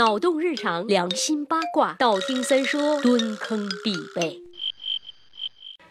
脑洞日常，良心八卦，道听三说，蹲坑必备。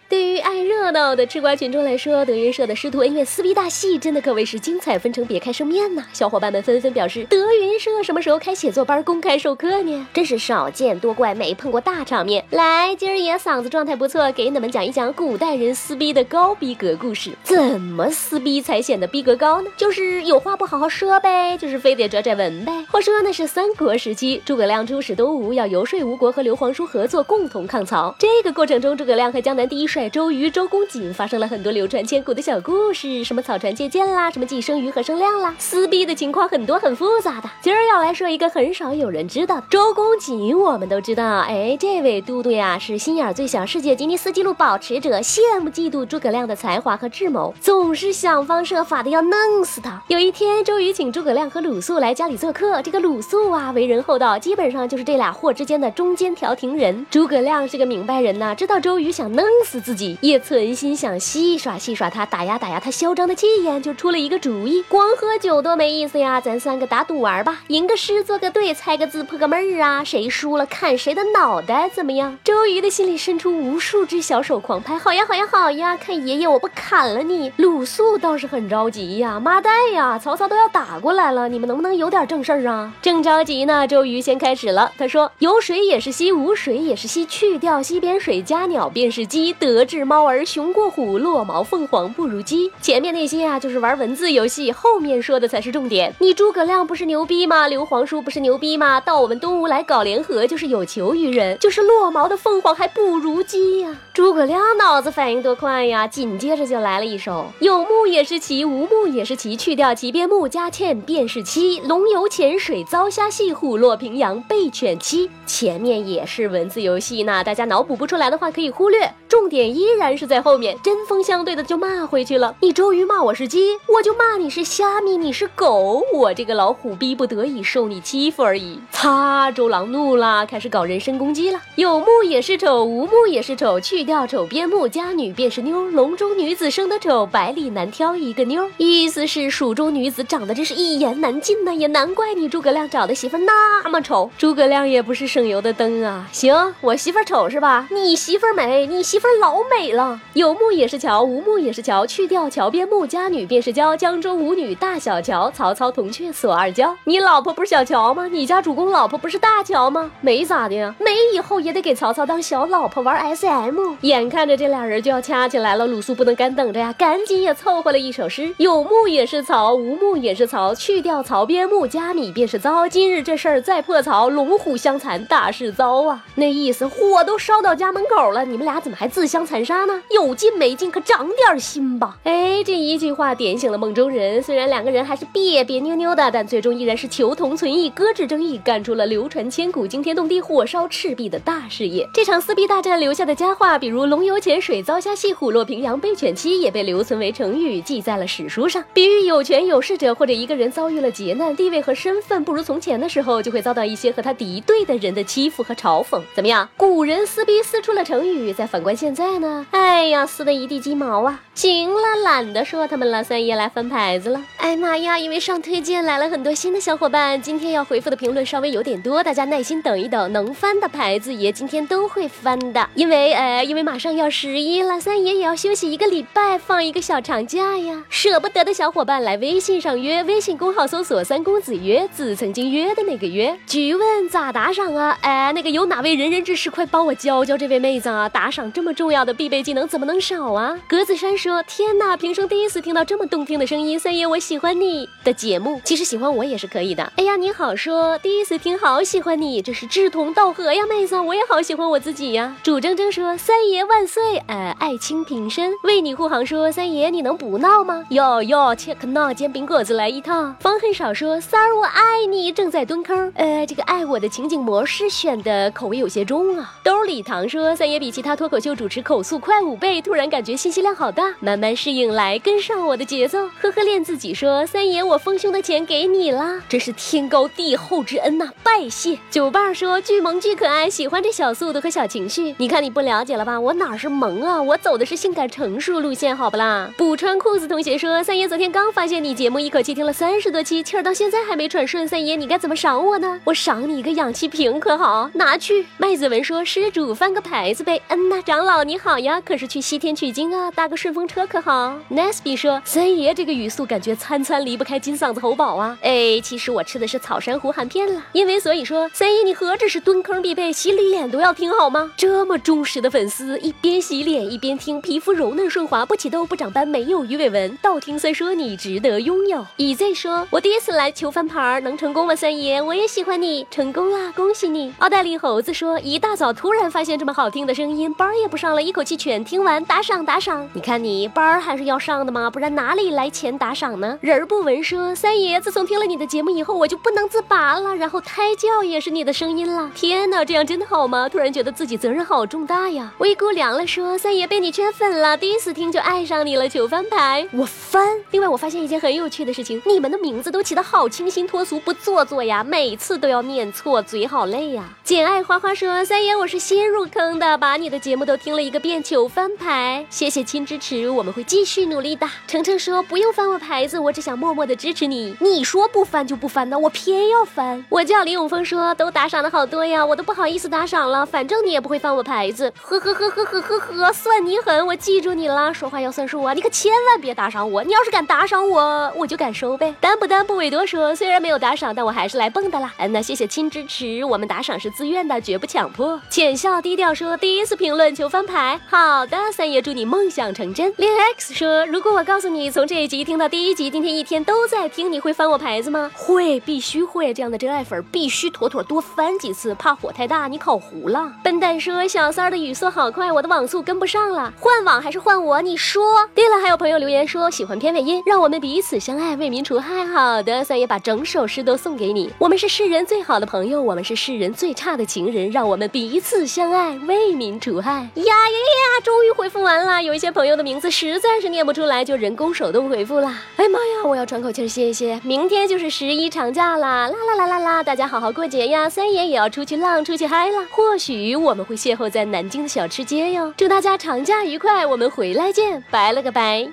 对于爱热闹的吃瓜群众来说，德云社的师徒恩怨撕逼大戏真的可谓是精彩纷呈，别开生面呐！小伙伴们纷纷表示，德云社什么时候开写作班公开授课呢？真是少见多怪，没碰过大场面。来，今儿爷嗓子状态不错，给你们讲一讲古代人撕逼的高逼格故事。怎么撕逼才显得逼格高呢？就是有话不好好说呗，就是非得拽拽文呗。话说那是三国时期，诸葛亮出使东吴，要游说吴国和刘皇叔合作，共同抗曹。这个过程中，诸葛亮和江南第一帅。在周瑜、周公瑾发生了很多流传千古的小故事，什么草船借箭啦，什么寄生鱼和生亮啦，撕逼的情况很多很复杂的。今儿要来说一个很少有人知道的，周公瑾我们都知道，哎，这位都督呀是心眼最小，世界吉尼斯纪录保持者，羡慕嫉妒诸葛亮的才华和智谋，总是想方设法的要弄死他。有一天，周瑜请诸葛亮和鲁肃来家里做客，这个鲁肃啊为人厚道，基本上就是这俩货之间的中间调停人。诸葛亮是个明白人呐，知道周瑜想弄死自自己。也存心想戏耍戏耍他，打压打压他嚣张的气焰，就出了一个主意：光喝酒多没意思呀，咱三个打赌玩吧，吟个诗，做个对，猜个字，破个闷儿啊，谁输了砍谁的脑袋，怎么样？周瑜的心里伸出无数只小手狂拍，好呀好呀好呀，看爷爷我不砍了你！鲁肃倒是很着急呀，妈蛋呀，曹操都要打过来了，你们能不能有点正事儿啊？正着急呢，周瑜先开始了，他说：有水也是溪，无水也是溪，去掉溪边水，加鸟便是鸡，得志。猫儿雄过虎，落毛凤凰不如鸡。前面那些啊，就是玩文字游戏，后面说的才是重点。你诸葛亮不是牛逼吗？刘皇叔不是牛逼吗？到我们东吴来搞联合，就是有求于人，就是落毛的凤凰还不如鸡呀！诸葛亮脑子反应多快呀！紧接着就来了一首：有木也是奇，无木也是奇，去掉其边木，加欠便是七。龙游浅水遭虾戏，虎落平阳被犬欺。前面也是文字游戏呢，大家脑补不出来的话可以忽略，重点依然。是在后面针锋相对的就骂回去了。你周瑜骂我是鸡，我就骂你是虾米，你是狗。我这个老虎逼不得已受你欺负而已。擦，周郎怒了，开始搞人身攻击了。有木也是丑，无木也是丑，去掉丑边木，家女便是妞。笼中女子生得丑，百里难挑一个妞。意思是蜀中女子长得真是一言难尽呐，也难怪你诸葛亮找的媳妇那么丑。诸葛亮也不是省油的灯啊。行，我媳妇丑是吧？你媳妇美，你媳妇老好美。了，有木也是桥，无木也是桥，去掉桥边木，家女便是娇。江中舞女大小乔，曹操铜雀锁二娇。你老婆不是小乔吗？你家主公老婆不是大乔吗？没咋的呀，没以后也得给曹操当小老婆玩 SM。眼看着这俩人就要掐起来了，鲁肃不能干等着呀，赶紧也凑合了一首诗：有木也是曹，无木也是曹，去掉曹边木，家米便是糟。今日这事儿再破曹，龙虎相残，大事糟啊！那意思火都烧到家门口了，你们俩怎么还自相残杀？呢？有劲没劲？可长点心吧！哎，这一句话点醒了梦中人。虽然两个人还是别别扭扭的，但最终依然是求同存异，搁置争议，干出了流传千古、惊天动地、火烧赤壁的大事业。这场撕逼大战留下的佳话，比如“龙游浅水遭虾戏，虎落平阳被犬欺”，也被留存为成语，记在了史书上，比喻有权有势者或者一个人遭遇了劫难，地位和身份不如从前的时候，就会遭到一些和他敌对的人的欺负和嘲讽。怎么样？古人撕逼撕出了成语，再反观现在在呢？哎呀，撕的一地鸡毛啊！行了，懒得说他们了，三爷来翻牌子了。哎妈呀，因为上推荐来了很多新的小伙伴，今天要回复的评论稍微有点多，大家耐心等一等，能翻的牌子爷今天都会翻的。因为呃，因为马上要十一了，三爷也要休息一个礼拜，放一个小长假呀。舍不得的小伙伴来微信上约，微信公号搜索“三公子约”，子曾经约的那个约。菊问咋打赏啊？哎，那个有哪位仁人志士，快帮我教教这位妹子啊！打赏这么重要的必备。技能怎么能少啊？格子衫说：“天呐，平生第一次听到这么动听的声音，三爷我喜欢你的节目。其实喜欢我也是可以的。哎呀，你好说，第一次听好喜欢你，这是志同道合呀，妹子，我也好喜欢我自己呀。”主铮铮说：“三爷万岁！呃，爱卿平身，为你护航。说三爷你能不闹吗？哟哟，切克闹煎饼果子来一套。方恨少说：三儿我爱你，正在蹲坑。呃，这个爱我的情景模式选的口味有些重啊。兜里糖说：三爷比其他脱口秀主持口速快五倍，突然感觉信息量好大，慢慢适应来跟上我的节奏。呵呵，练自己说三爷，我丰胸的钱给你啦，这是天高地厚之恩呐，拜谢。九爸说巨萌巨可爱，喜欢这小速度和小情绪。你看你不了解了吧？我哪是萌啊，我走的是性感成熟路线，好不啦？不穿裤子同学说三爷昨天刚发现你节目，一口气听了三十多期，气儿到现在还没喘顺。三爷你该怎么赏我呢？我赏你一个氧气瓶可好？拿去。麦子文说施主翻个牌子呗。嗯呐，长老你好呀，可是去西天取经啊，搭个顺风车可好？Nesby 说三爷这个语速感觉餐餐离不开金嗓子喉宝啊。哎，其实我吃的是草珊瑚含片了，因为所以说三爷你何止是蹲坑必备，洗脸都要听好吗？这么忠实的粉丝，一边洗脸一边听，皮肤柔嫩顺滑，不起痘不长斑，没有鱼尾纹。道听三说你值得拥有。以 Z 说，我第一次来求翻牌，能成功吗？三爷，我也喜欢你，成功啦，恭喜你。奥黛丽猴子说，一大早突然发现这么好听的声音，班儿也不上了，一口气全听完，打赏打赏。你看你班儿还是要上的吗？不然哪里来钱打赏呢？人儿不闻说，三爷，自从听了你的节目以后，我就不能自拔了，然后胎教也是你的声音了。天哪，这样真的好吗？突然觉得自己责任好重大呀。微姑凉了说，三爷被你圈粉了，第一次听就爱上你了，求翻牌，我翻。另外我发现一件很有趣的事情，你们的名字都起得好清新脱俗，不做作呀，每次都要念错，嘴好累呀。简爱花花说，三爷我是新入坑的，把你的节目都听了一个遍，求翻牌，谢谢亲支持，我们会继续努力的。程程说不用翻我牌子，我只想默默的支持你。你说不翻就不翻呢，我偏要翻。我叫李永峰说都打赏的好多呀，我都不好意思打赏了，反正你也不会翻我牌子，呵呵呵呵呵呵呵，算你狠，我记住你了，说话要算数啊，你可千万别打赏我，你要是敢打赏我，我就敢收呗。单不单不韦多说，虽然没有打赏，但我还是来蹦的啦。嗯，那谢谢亲支持，我们打赏是自愿的，绝不强迫。浅笑低调说，第一次评论求翻牌，好的，三爷祝你梦想成真。恋 X 说，如果我告诉你从这一集听到第一集，今天一天都在听，你会翻我牌子吗？会，必须会。这样的真爱粉必须妥妥多翻几次，怕火太大你烤糊了。蛋说，小三儿的语速好快，我的网速跟不上了，换网还是换我？你说。对了，还有朋友留言说喜欢片尾音，让我们彼此相爱，为民除害。好的，三爷把整首诗都送给你。我们是世人最好的朋友，我们是世人最差的情人，让我们彼此相爱，为民除害。呀呀呀！终于回复完了，有一些朋友的名字实在是念不出来，就人工手动回复啦。哎妈呀，我要喘口气歇一歇。明天就是十一长假啦，啦啦啦啦啦！大家好好过节呀。三爷也要出去浪，出去嗨啦。或许我我们会邂逅在南京的小吃街哟。祝大家长假愉快，我们回来见，拜了个拜。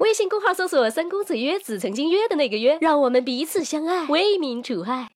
微信公号搜索“三公子约子”，曾经约的那个约，让我们彼此相爱，为民除害。